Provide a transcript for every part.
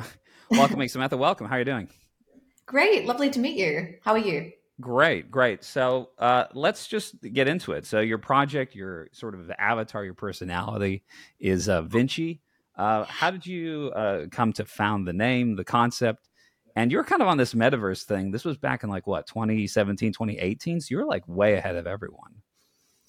welcoming Samantha. Welcome. How are you doing? Great. Lovely to meet you. How are you? Great, great. So uh, let's just get into it. So your project, your sort of avatar, your personality is uh, Vinci. Uh, how did you uh, come to found the name, the concept? And you're kind of on this metaverse thing. This was back in like what, 2017, 2018? So you're like way ahead of everyone.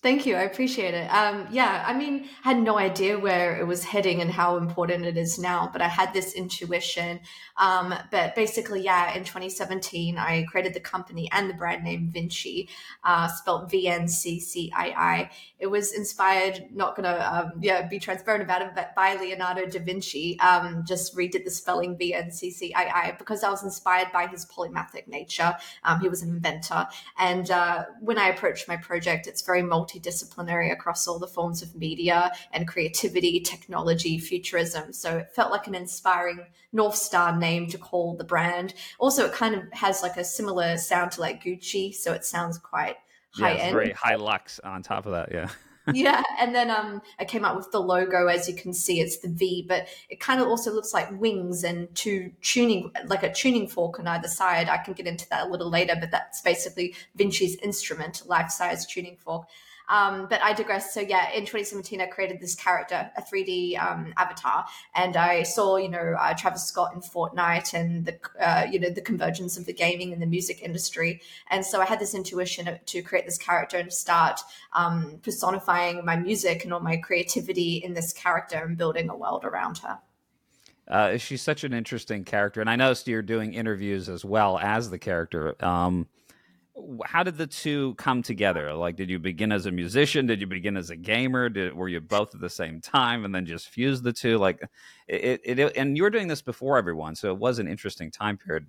Thank you. I appreciate it. Um, yeah, I mean, I had no idea where it was heading and how important it is now, but I had this intuition. Um, but basically, yeah, in 2017, I created the company and the brand name Vinci, uh, spelled V N C C I I. It was inspired, not going to um, yeah, be transparent about it, but by Leonardo da Vinci. Um, just redid the spelling V N C C I I because I was inspired by his polymathic nature. Um, he was an inventor. And uh, when I approached my project, it's very multi multidisciplinary across all the forms of media and creativity, technology, futurism. So it felt like an inspiring North Star name to call the brand. Also, it kind of has like a similar sound to like Gucci. So it sounds quite high yeah, end. Very high lux on top of that. Yeah. yeah and then um i came up with the logo as you can see it's the v but it kind of also looks like wings and two tuning like a tuning fork on either side i can get into that a little later but that's basically vinci's instrument life-size tuning fork um, but I digress. So yeah, in 2017, I created this character, a 3D um, avatar, and I saw you know uh, Travis Scott in Fortnite and the uh, you know the convergence of the gaming and the music industry, and so I had this intuition to create this character and start um, personifying my music and all my creativity in this character and building a world around her. Uh, she's such an interesting character, and I noticed you're doing interviews as well as the character. Um, how did the two come together? Like, did you begin as a musician? Did you begin as a gamer? Did were you both at the same time and then just fuse the two? Like, it, it, it and you were doing this before everyone, so it was an interesting time period.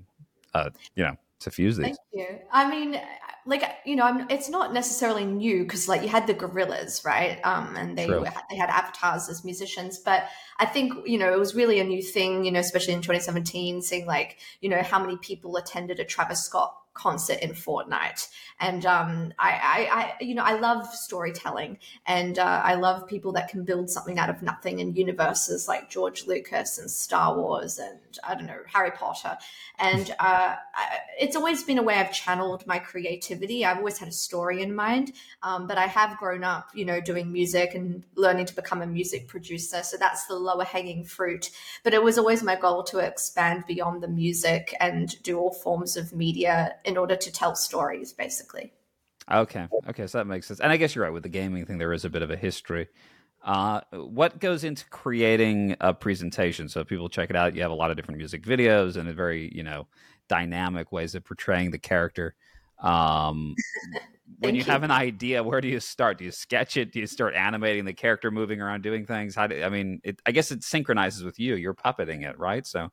Uh, you know, to fuse these. Thank you. I mean, like you know, I'm, it's not necessarily new because like you had the Gorillaz, right? Um, and they True. they had avatars as musicians, but I think you know it was really a new thing, you know, especially in 2017, seeing like you know how many people attended a Travis Scott concert in Fortnite. And um, I, I, I, you know, I love storytelling, and uh, I love people that can build something out of nothing in universes like George Lucas and Star Wars and I don't know Harry Potter. And uh, I, it's always been a way I've channeled my creativity. I've always had a story in mind, um, but I have grown up, you know, doing music and learning to become a music producer. So that's the lower hanging fruit. But it was always my goal to expand beyond the music and do all forms of media in order to tell stories, basically. Okay. Okay. So that makes sense. And I guess you're right with the gaming thing. There is a bit of a history. Uh, what goes into creating a presentation? So people check it out. You have a lot of different music videos and a very, you know, dynamic ways of portraying the character. Um, when you, you, have an idea, where do you start? Do you sketch it? Do you start animating the character moving around doing things? How do I mean? It, I guess it synchronizes with you. You're puppeting it, right? So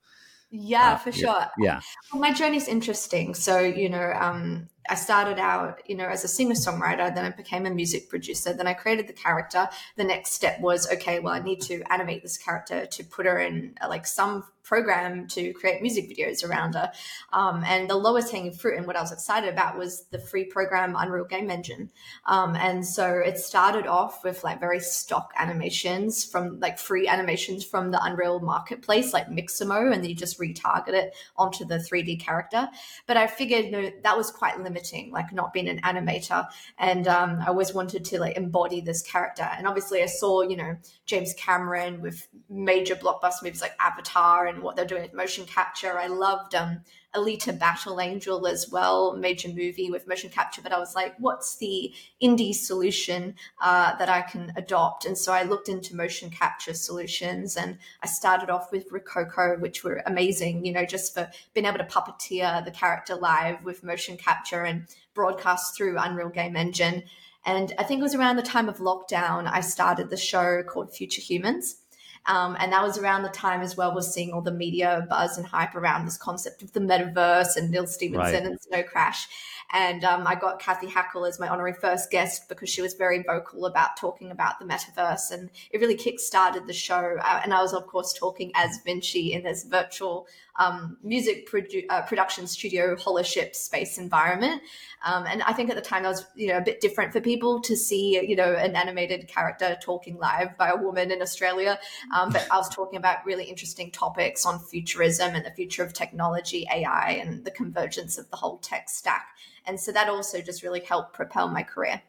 yeah, uh, for sure. Yeah. Well, my journey's interesting. So, you know, um, I started out, you know, as a singer songwriter, then I became a music producer, then I created the character. The next step was, okay, well, I need to animate this character to put her in uh, like some program to create music videos around her. Um, and the lowest hanging fruit and what I was excited about was the free program Unreal Game Engine. Um, and so it started off with like very stock animations from like free animations from the Unreal marketplace, like Mixamo, and then you just retarget it onto the 3D character. But I figured you know, that was quite limiting, like not being an animator. And um, I always wanted to like embody this character. And obviously I saw, you know, James Cameron with major blockbuster movies like Avatar and what they're doing with motion capture. I loved um, Alita Battle Angel as well, major movie with motion capture. But I was like, what's the indie solution uh, that I can adopt? And so I looked into motion capture solutions and I started off with Rokoko, which were amazing, you know, just for being able to puppeteer the character live with motion capture and broadcast through Unreal Game Engine. And I think it was around the time of lockdown, I started the show called Future Humans. Um, and that was around the time as well, we're seeing all the media buzz and hype around this concept of the metaverse and Neal Stephenson right. and Snow Crash. And um, I got Cathy Hackl as my honorary first guest because she was very vocal about talking about the metaverse. And it really kick-started the show. Uh, and I was, of course, talking as Vinci in this virtual um, music produ- uh, production studio holoship space environment. Um, and I think at the time that was, you know, a bit different for people to see, you know, an animated character talking live by a woman in Australia. Um, but I was talking about really interesting topics on futurism and the future of technology, AI, and the convergence of the whole tech stack. And so that also just really helped propel my career.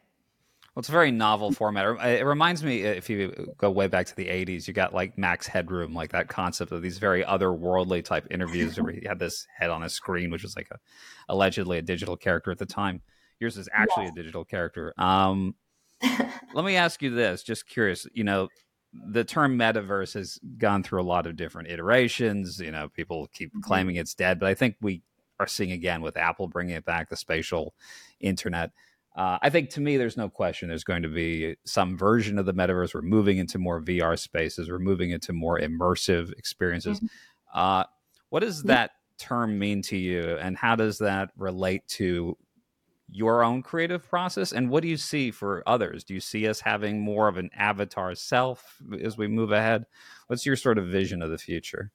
Well, it's a very novel format. It reminds me, if you go way back to the 80s, you got like Max Headroom, like that concept of these very otherworldly type interviews where he had this head on a screen, which was like a allegedly a digital character at the time. Yours is actually yes. a digital character. Um, let me ask you this, just curious, you know, the term metaverse has gone through a lot of different iterations. You know, people keep mm-hmm. claiming it's dead, but I think we are seeing again with Apple bringing it back, the spatial internet. Uh, I think to me, there's no question there's going to be some version of the metaverse. We're moving into more VR spaces. We're moving into more immersive experiences. Mm-hmm. Uh, what does that term mean to you, and how does that relate to your own creative process? And what do you see for others? Do you see us having more of an avatar self as we move ahead? What's your sort of vision of the future?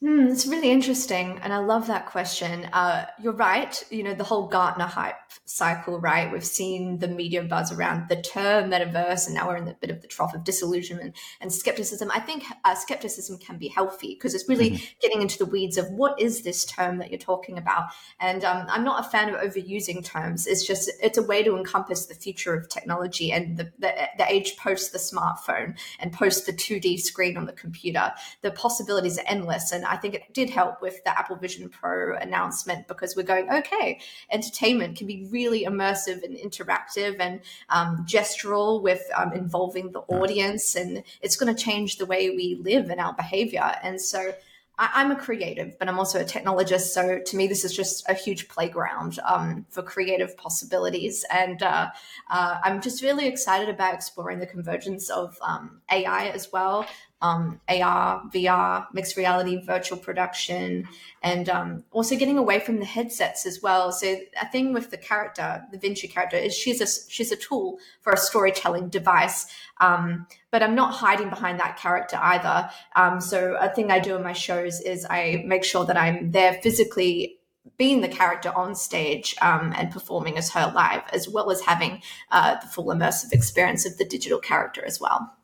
Hmm, it's really interesting, and I love that question. Uh, you're right. You know the whole Gartner hype cycle, right? We've seen the media buzz around the term metaverse, and now we're in the bit of the trough of disillusionment and skepticism. I think uh, skepticism can be healthy because it's really mm-hmm. getting into the weeds of what is this term that you're talking about. And um, I'm not a fan of overusing terms. It's just it's a way to encompass the future of technology and the, the, the age post the smartphone and post the 2D screen on the computer. The possibilities are endless, and I think it did help with the Apple Vision Pro announcement because we're going, okay, entertainment can be really immersive and interactive and um, gestural with um, involving the audience, and it's going to change the way we live and our behavior. And so I, am a creative, but I'm also a technologist. So to me, this is just a huge playground um, for creative possibilities. And uh, uh, I'm just really excited about exploring the convergence of um, AI as well um, AR, VR, mixed reality, virtual production, and um, also getting away from the headsets as well. So a thing with the character, the Vinci character, is she's a she's a tool for a storytelling device. Um, but I'm not hiding behind that character either. Um, so a thing I do in my shows is I make sure that I'm there physically being the character on stage um, and performing as her live, as well as having uh, the full immersive experience of the digital character as well.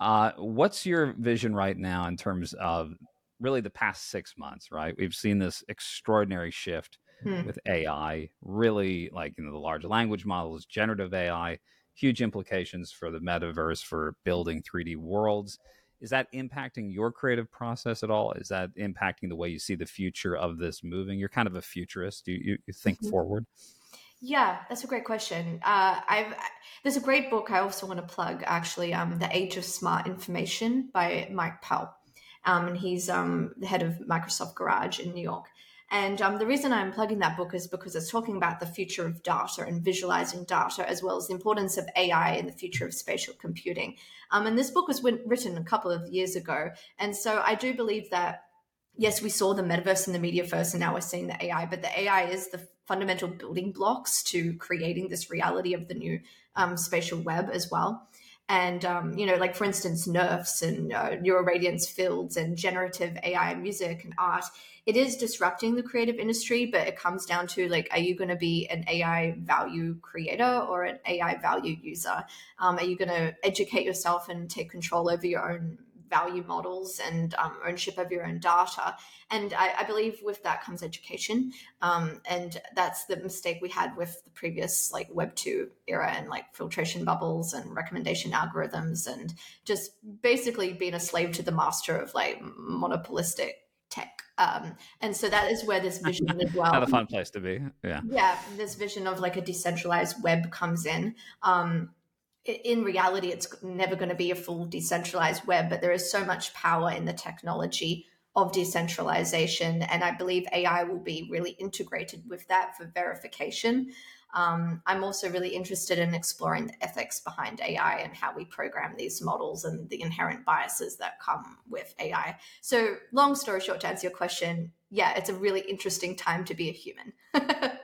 Uh, what's your vision right now in terms of really the past six months? Right, we've seen this extraordinary shift hmm. with AI, really like you know the large language models, generative AI, huge implications for the metaverse for building 3D worlds. Is that impacting your creative process at all? Is that impacting the way you see the future of this moving? You're kind of a futurist. You you, you think mm-hmm. forward. Yeah, that's a great question. Uh, I've there's a great book I also want to plug actually. Um, the Age of Smart Information by Mike Pell, um, and he's um, the head of Microsoft Garage in New York. And um, the reason I'm plugging that book is because it's talking about the future of data and visualizing data, as well as the importance of AI in the future of spatial computing. Um, and this book was written a couple of years ago, and so I do believe that yes, we saw the metaverse in the media first, and now we're seeing the AI, but the AI is the fundamental building blocks to creating this reality of the new um, spatial web as well. And, um, you know, like for instance, NeRFs and uh, neural radiance fields and generative AI and music and art, it is disrupting the creative industry, but it comes down to like, are you going to be an AI value creator or an AI value user? Um, are you going to educate yourself and take control over your own value models and um, ownership of your own data. And I, I believe with that comes education. Um, and that's the mistake we had with the previous like Web 2 era and like filtration bubbles and recommendation algorithms and just basically being a slave to the master of like monopolistic tech. Um, and so that is where this vision as well. Not a fun place to be. Yeah. Yeah. This vision of like a decentralized web comes in. Um, in reality, it's never going to be a full decentralized web, but there is so much power in the technology of decentralization. And I believe AI will be really integrated with that for verification. Um, I'm also really interested in exploring the ethics behind AI and how we program these models and the inherent biases that come with AI. So, long story short, to answer your question, yeah, it's a really interesting time to be a human.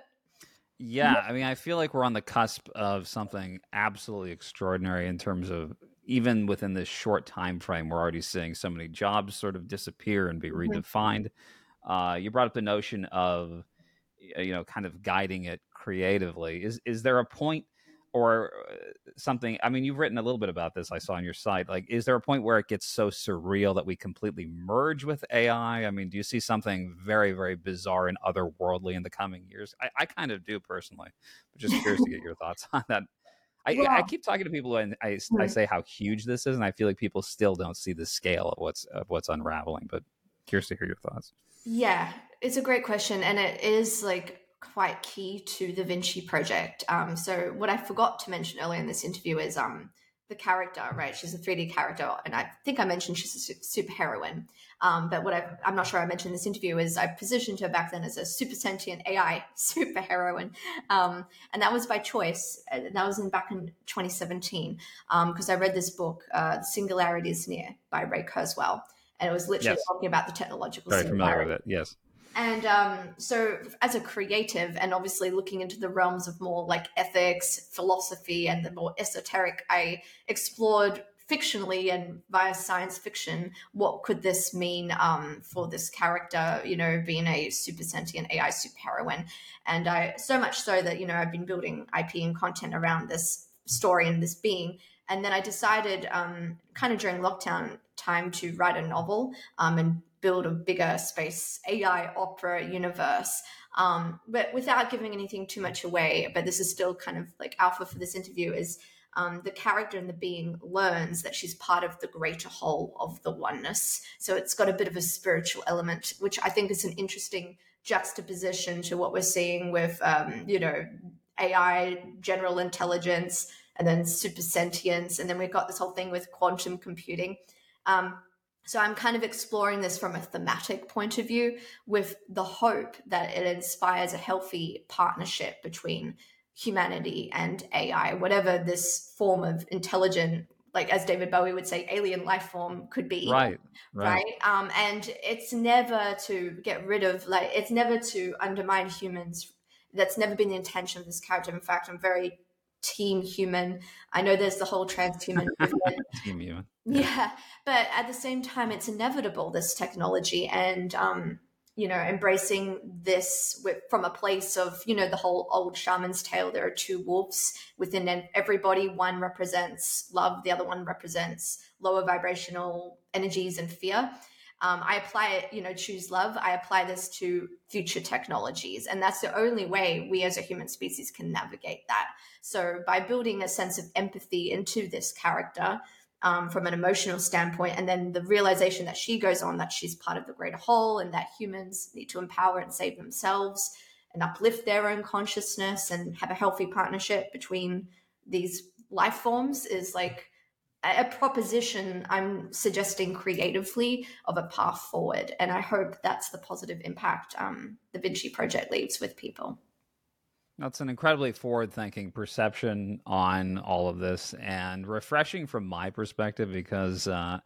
Yeah, I mean, I feel like we're on the cusp of something absolutely extraordinary in terms of even within this short time frame, we're already seeing so many jobs sort of disappear and be mm-hmm. redefined. Uh, you brought up the notion of you know kind of guiding it creatively. Is is there a point or uh, something i mean you've written a little bit about this i saw on your site like is there a point where it gets so surreal that we completely merge with ai i mean do you see something very very bizarre and otherworldly in the coming years i, I kind of do personally but just curious to get your thoughts on that I, I, keep talking to people and I, I say how huge this is, and I feel like people still don't see the scale of what's of what's unraveling. But curious to hear your thoughts. Yeah, it's a great question, and it is like quite key to the Vinci project. Um, so what I forgot to mention earlier in this interview is um, the character, right? She's a 3D character, and I think I mentioned she's a super heroine. Um, but what i am not sure I mentioned in this interview is I positioned her back then as a super sentient AI super heroine, um, and that was by choice. And That was in back in 2017 because um, I read this book, uh, "The Singularity Is Near" by Ray Kurzweil, and it was literally yes. talking about the technological. Very familiar with it. Yes. And um, so, as a creative, and obviously looking into the realms of more like ethics, philosophy, and the more esoteric, I explored fictionally and via science fiction what could this mean um, for this character you know being a super sentient ai superheroine and i so much so that you know i've been building ip and content around this story and this being. And then i decided um, kind of during lockdown time to write a novel um, and build a bigger space AI opera universe. Um, but without giving anything too much away, but this is still kind of like alpha for this interview is um, the character and the being learns that she's part of the greater whole of the oneness. So it's got a bit of a spiritual element, which I think is an interesting juxtaposition to what we're seeing with, um, you know, AI, general intelligence, and then super sentience. And then we've got this whole thing with quantum computing. Um, so I'm kind of exploring this from a thematic point of view with the hope that it inspires a healthy partnership between humanity and AI, whatever this form of intelligent, like as David Bowie would say, alien life form could be. Right. Right. right? Um, and it's never to get rid of, like, it's never to undermine humans. That's never been the intention of this character. In fact, I'm very team human. I know there's the whole transhuman movement. team human. Yeah. yeah. but at the same time, it's inevitable this technology, and um, you know, embracing this with, from a place of you know the whole old shaman's tale. There are two wolves within everybody. One represents love, the other one represents lower vibrational energies and fear um, I apply it, you know, choose love. I apply this to future technologies. And that's the only way we as a human species can navigate that. So by building a sense of empathy into this character, um, from an emotional standpoint, and then the realization that she goes on that she's part of the greater whole and that humans need to empower and save themselves and uplift their own consciousness and have a healthy partnership between these life forms is like a proposition I'm suggesting creatively of a path forward. And I hope that's the positive impact um, the Vinci Project leaves with people. That's an incredibly forward thinking perception on all of this and refreshing from my perspective because, uh,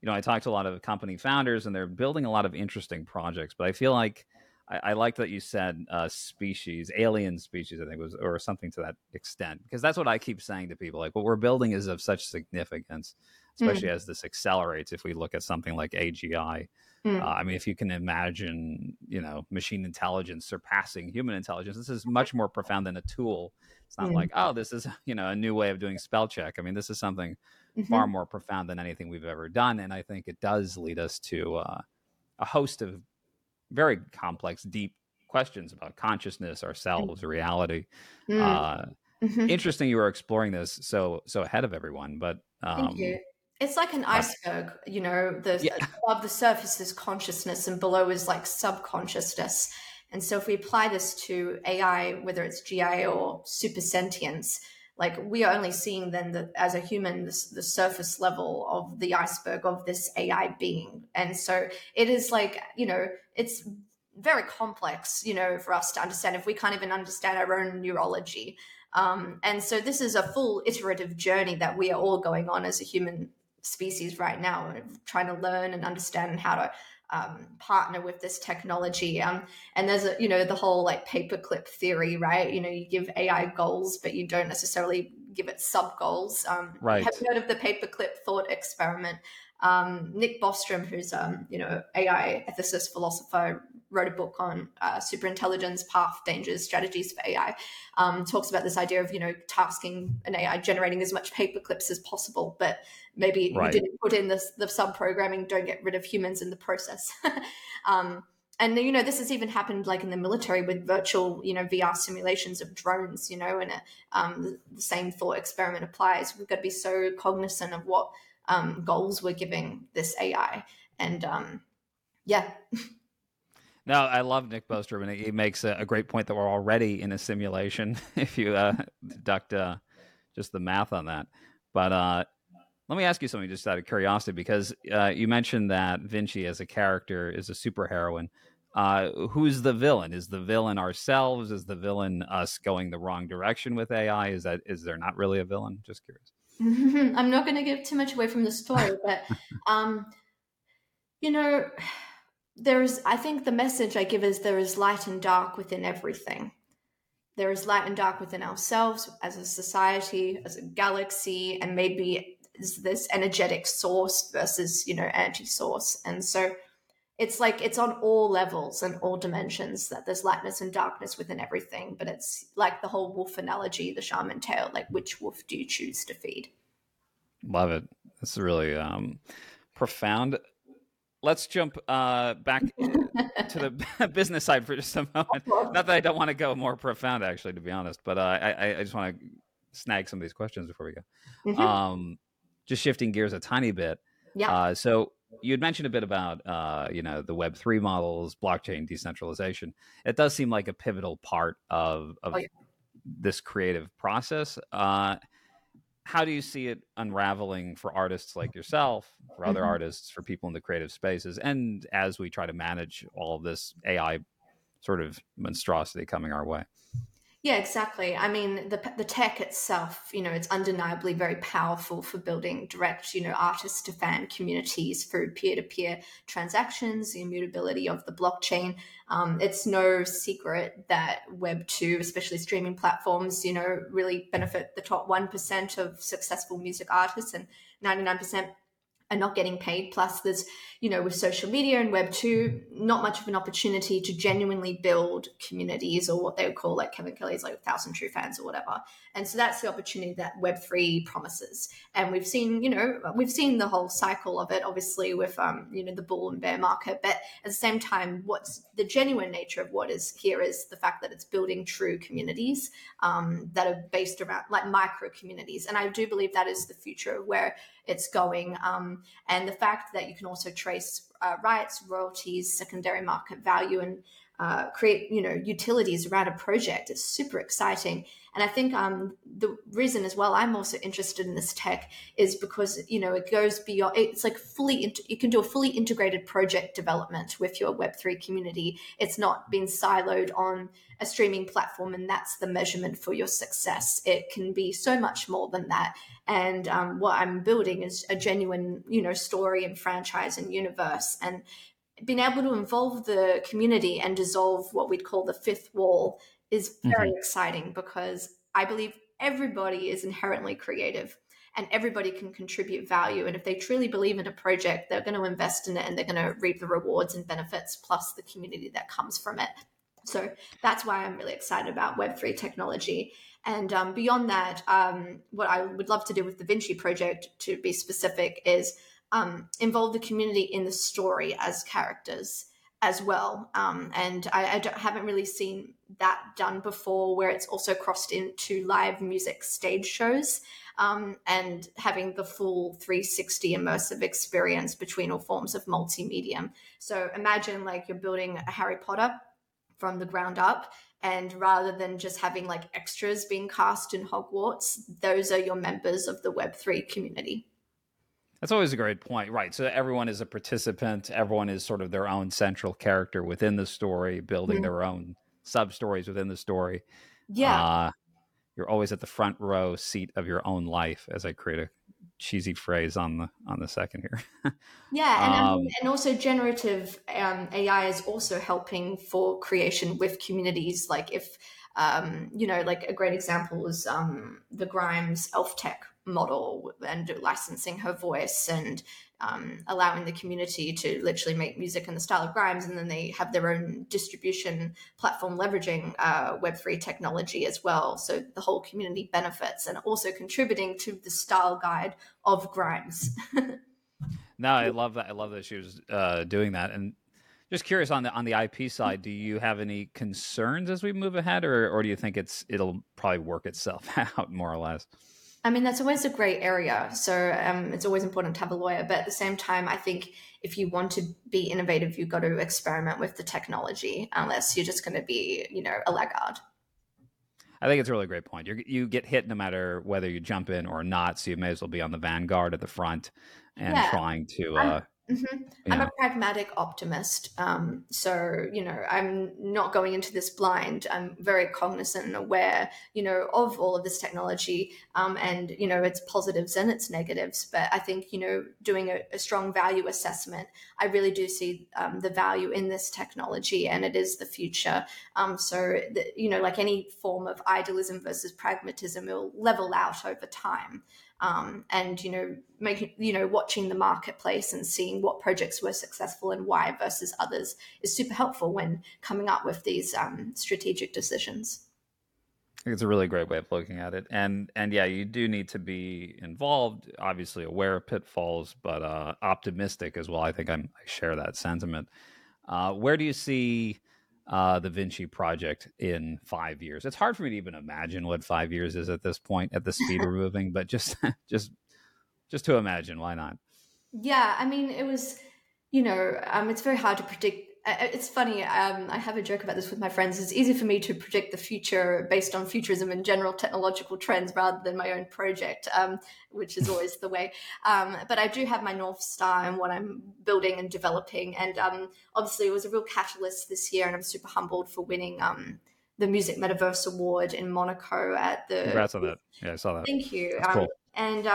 you know, I talk to a lot of company founders and they're building a lot of interesting projects, but I feel like I, I like that you said uh, species, alien species, I think was, or something to that extent, because that's what I keep saying to people. Like what we're building is of such significance, especially mm. as this accelerates. If we look at something like AGI, mm. uh, I mean, if you can imagine, you know, machine intelligence surpassing human intelligence, this is much more profound than a tool. It's not mm. like, oh, this is you know a new way of doing spell check. I mean, this is something mm-hmm. far more profound than anything we've ever done, and I think it does lead us to uh, a host of very complex, deep questions about consciousness, ourselves, mm. reality. Mm. Uh, mm-hmm. Interesting, you were exploring this so so ahead of everyone. But um, thank you. It's like an iceberg, you know. The yeah. above the surface is consciousness, and below is like subconsciousness. And so, if we apply this to AI, whether it's GI or super sentience, like we are only seeing then that as a human the, the, surface level of the iceberg of this ai being. And so it is like you know it's very complex you know for us to understand if we can't even understand our own neurology. Um, and so this is a full iterative journey that we are all going on as a human species right now trying to learn and understand how to um, partner with this technology. Um, and there's a, you know, the whole like paperclip theory, right? You know, you give AI goals, but you don't necessarily give it sub goals. Um, right. Have you heard of the paperclip thought experiment? Um, Nick Bostrom, who's um, you know AI ethicist philosopher, wrote a book on uh, superintelligence, path, dangers, strategies for AI. Um, talks about this idea of you know tasking an AI generating as much paper clips as possible, but maybe right. you didn't put in the the sub programming, don't get rid of humans in the process. um, and you know this has even happened like in the military with virtual you know vr simulations of drones you know and um, the same thought experiment applies we've got to be so cognizant of what um, goals we're giving this ai and um, yeah no i love nick bostrom and he makes a, a, great point that we're already in a simulation if you uh, deduct uh, just the math on that but uh, let me ask you something just out of curiosity, because uh, you mentioned that Vinci as a character is a superheroine. Uh, who's the villain? Is the villain ourselves? Is the villain us going the wrong direction with AI? Is that is there not really a villain? Just curious. I'm not going to give too much away from the story, but um, you know, there's. I think the message I give is there is light and dark within everything. There is light and dark within ourselves as a society, as a galaxy, and maybe is this energetic source versus you know anti-source and so it's like it's on all levels and all dimensions that there's lightness and darkness within everything but it's like the whole wolf analogy the shaman tale like which wolf do you choose to feed love it it's really um profound let's jump uh back to the business side for just a moment not that i don't want to go more profound actually to be honest but uh, i i just want to snag some of these questions before we go mm-hmm. um just shifting gears a tiny bit. Yeah. Uh, so you had mentioned a bit about uh, you know the Web three models, blockchain decentralization. It does seem like a pivotal part of of oh, yeah. this creative process. Uh, how do you see it unraveling for artists like yourself, for other mm-hmm. artists, for people in the creative spaces, and as we try to manage all this AI sort of monstrosity coming our way? Yeah, exactly. I mean, the the tech itself, you know, it's undeniably very powerful for building direct, you know, artist to fan communities through peer to peer transactions, the immutability of the blockchain. Um, it's no secret that Web two, especially streaming platforms, you know, really benefit the top one percent of successful music artists and ninety nine percent not getting paid. Plus, there's, you know, with social media and Web 2, not much of an opportunity to genuinely build communities or what they would call, like Kevin Kelly's, like a thousand true fans or whatever. And so that's the opportunity that Web 3 promises. And we've seen, you know, we've seen the whole cycle of it, obviously, with, um, you know, the bull and bear market. But at the same time, what's the genuine nature of what is here is the fact that it's building true communities um, that are based around like micro communities. And I do believe that is the future where it's going. Um, and the fact that you can also trace uh, rights, royalties, secondary market value, and uh, create you know utilities around a project It's super exciting. And i think um, the reason as well i'm also interested in this tech is because you know it goes beyond it's like fully you can do a fully integrated project development with your web3 community. It's not being siloed on a streaming platform and that's the measurement for your success. It can be so much more than that. And um, what i'm building is a genuine you know story and franchise and universe. And being able to involve the community and dissolve what we'd call the fifth wall is very mm-hmm. exciting because I believe everybody is inherently creative and everybody can contribute value. And if they truly believe in a project, they're going to invest in it and they're going to reap the rewards and benefits plus the community that comes from it. So that's why I'm really excited about Web3 technology. And um, beyond that, um, what I would love to do with the Vinci project, to be specific, is um, involve the community in the story as characters as well. Um, and I, I haven't really seen that done before, where it's also crossed into live music stage shows um, and having the full 360 immersive experience between all forms of multimedia. So imagine like you're building a Harry Potter from the ground up. And rather than just having like extras being cast in Hogwarts, those are your members of the Web3 community. That's always a great point, right? So everyone is a participant. Everyone is sort of their own central character within the story, building mm-hmm. their own sub stories within the story. Yeah, uh, you're always at the front row seat of your own life. As I create a cheesy phrase on the on the second here. yeah, and um, and also generative um, AI is also helping for creation with communities. Like if Um, you know, like a great example was um, the Grimes Elf Tech model and licensing her voice and um, allowing the community to literally make music in the style of Grimes, and then they have their own distribution platform leveraging uh, Web3 technology as well. So the whole community benefits and also contributing to the style guide of Grimes. no, I love that. I love that she was uh, doing that. And just curious on the on the IP side, do you have any concerns as we move ahead, or or do you think it's it'll probably work itself out more or less? I mean, that's always a great area. So um, it's always important to have a lawyer. But at the same time, I think if you want to be innovative, you've got to experiment with the technology, unless you're just going to be, you know, a laggard. I think it's a really great point. you you get hit no matter whether you jump in or not, so you may as well be on the vanguard at the front and yeah. trying to. Uh, Mm-hmm. I'm a pragmatic optimist. Um, so, you know, I'm not going into this blind. I'm very cognizant and aware, you know, of all of this technology um, and, you know, its positives and its negatives. But I think, you know, doing a, a strong value assessment, I really do see um, the value in this technology and it is the future. Um, so, the, you know, like any form of idealism versus pragmatism, will level out over time um, and you know making you know watching the marketplace and seeing what projects were successful and why versus others is super helpful when coming up with these um, strategic decisions. It's a really great way of looking at it. And and yeah you do need to be involved obviously aware of pitfalls but uh, optimistic as well. I think I'm, i share that sentiment. Uh, where do you see uh, the Vinci project in five years. It's hard for me to even imagine what five years is at this point at the speed we're moving, but just just just to imagine, why not? Yeah, I mean, it was, you know, um, it's very hard to predict it's funny. Um, I have a joke about this with my friends. It's easy for me to predict the future based on futurism and general technological trends rather than my own project, um, which is always the way. Um, but I do have my North Star and what I'm building and developing. And um, obviously, it was a real catalyst this year, and I'm super humbled for winning um, the Music Metaverse Award in Monaco at the. Congrats on that. Yeah, I saw that. Thank you. Um, cool. And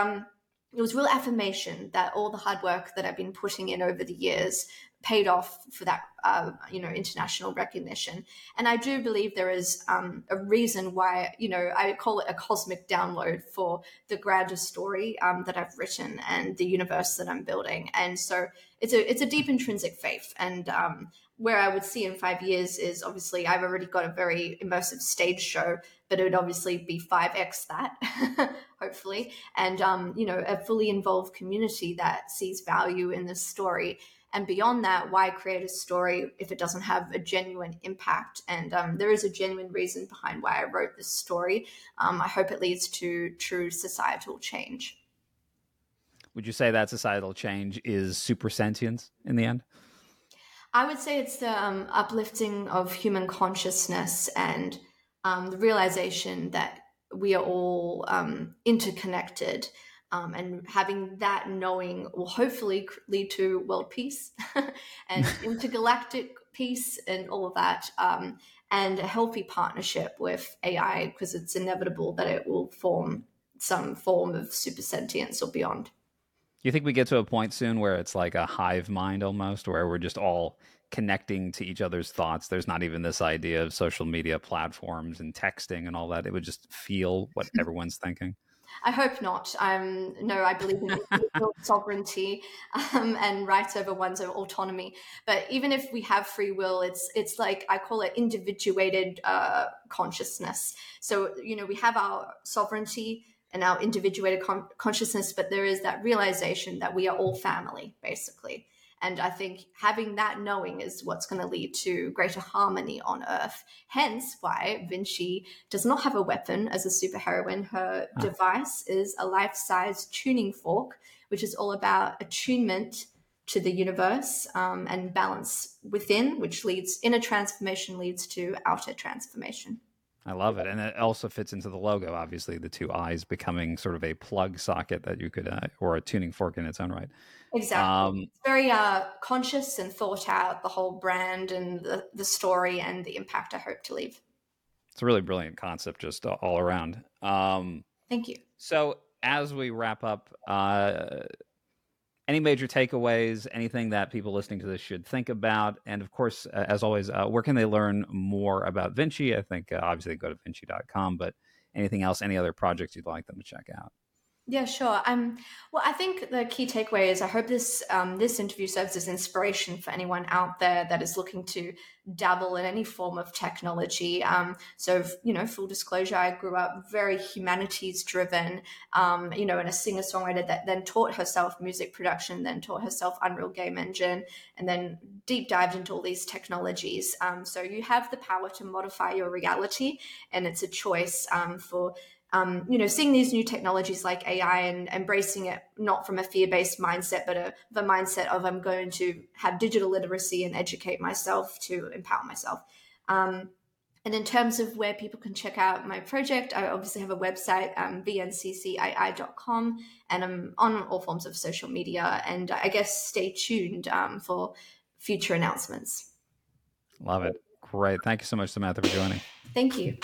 it was real affirmation that all the hard work that I've been putting in over the years paid off for that, uh, you know, international recognition. And I do believe there is um, a reason why, you know, I call it a cosmic download for the grander story um, that I've written and the universe that I'm building. And so it's a it's a deep intrinsic faith. And um, where I would see in five years is obviously I've already got a very immersive stage show, but it would obviously be five x that, hopefully, and um, you know, a fully involved community that sees value in this story and beyond that, why create a story if it doesn't have a genuine impact? And um, there is a genuine reason behind why I wrote this story. Um, I hope it leads to true societal change. Would you say that societal change is super sentience in the end? I would say it's the um, uplifting of human consciousness and um, the realization that we are all um, interconnected um, and having that knowing will hopefully lead to world peace and intergalactic peace and all of that um, and a healthy partnership with ai because it's inevitable that it will form some form of super sentience or beyond you think we get to a point soon where it's like a hive mind almost where we're just all connecting to each other's thoughts there's not even this idea of social media platforms and texting and all that it would just feel what everyone's thinking I hope not. Um, no, I believe in sovereignty um, and rights over one's autonomy. But even if we have free will, it's it's like I call it individuated uh, consciousness. So you know we have our sovereignty and our individuated con- consciousness, but there is that realization that we are all family, basically. And I think having that knowing is what's going to lead to greater harmony on Earth. Hence why Vinci does not have a weapon as a superheroine. Her oh. device is a life size tuning fork, which is all about attunement to the universe um, and balance within, which leads inner transformation leads to outer transformation. I love it. And it also fits into the logo, obviously, the two eyes becoming sort of a plug socket that you could, uh, or a tuning fork in its own right. Exactly. Um, it's very uh, conscious and thought out, the whole brand and the, the story and the impact I hope to leave. It's a really brilliant concept, just all around. Um, Thank you. So, as we wrap up, uh, any major takeaways, anything that people listening to this should think about, and of course, uh, as always, uh, where can they learn more about Vinci? I think uh, obviously go to vinci.com, but anything else, any other projects you'd like them to check out? Yeah, sure. Um, well, I think the key takeaway is I hope this um, this interview serves as inspiration for anyone out there that is looking to dabble in any form of technology. Um, so, you know, full disclosure, I grew up very humanities driven, um, you know, and a singer songwriter that then taught herself music production, then taught herself Unreal Game Engine, and then deep dived into all these technologies. Um, so you have the power to modify your reality, and it's a choice um, for um, you know, seeing these new technologies like AI and embracing it not from a fear-based mindset, but a the mindset of I'm going to have digital literacy and educate myself to empower myself. Um, and in terms of where people can check out my project, I obviously have a website, um, vnccii.com, and I'm on all forms of social media. And I guess stay tuned um, for future announcements. Love it. Great. Thank you so much, Samantha, for joining. Thank you.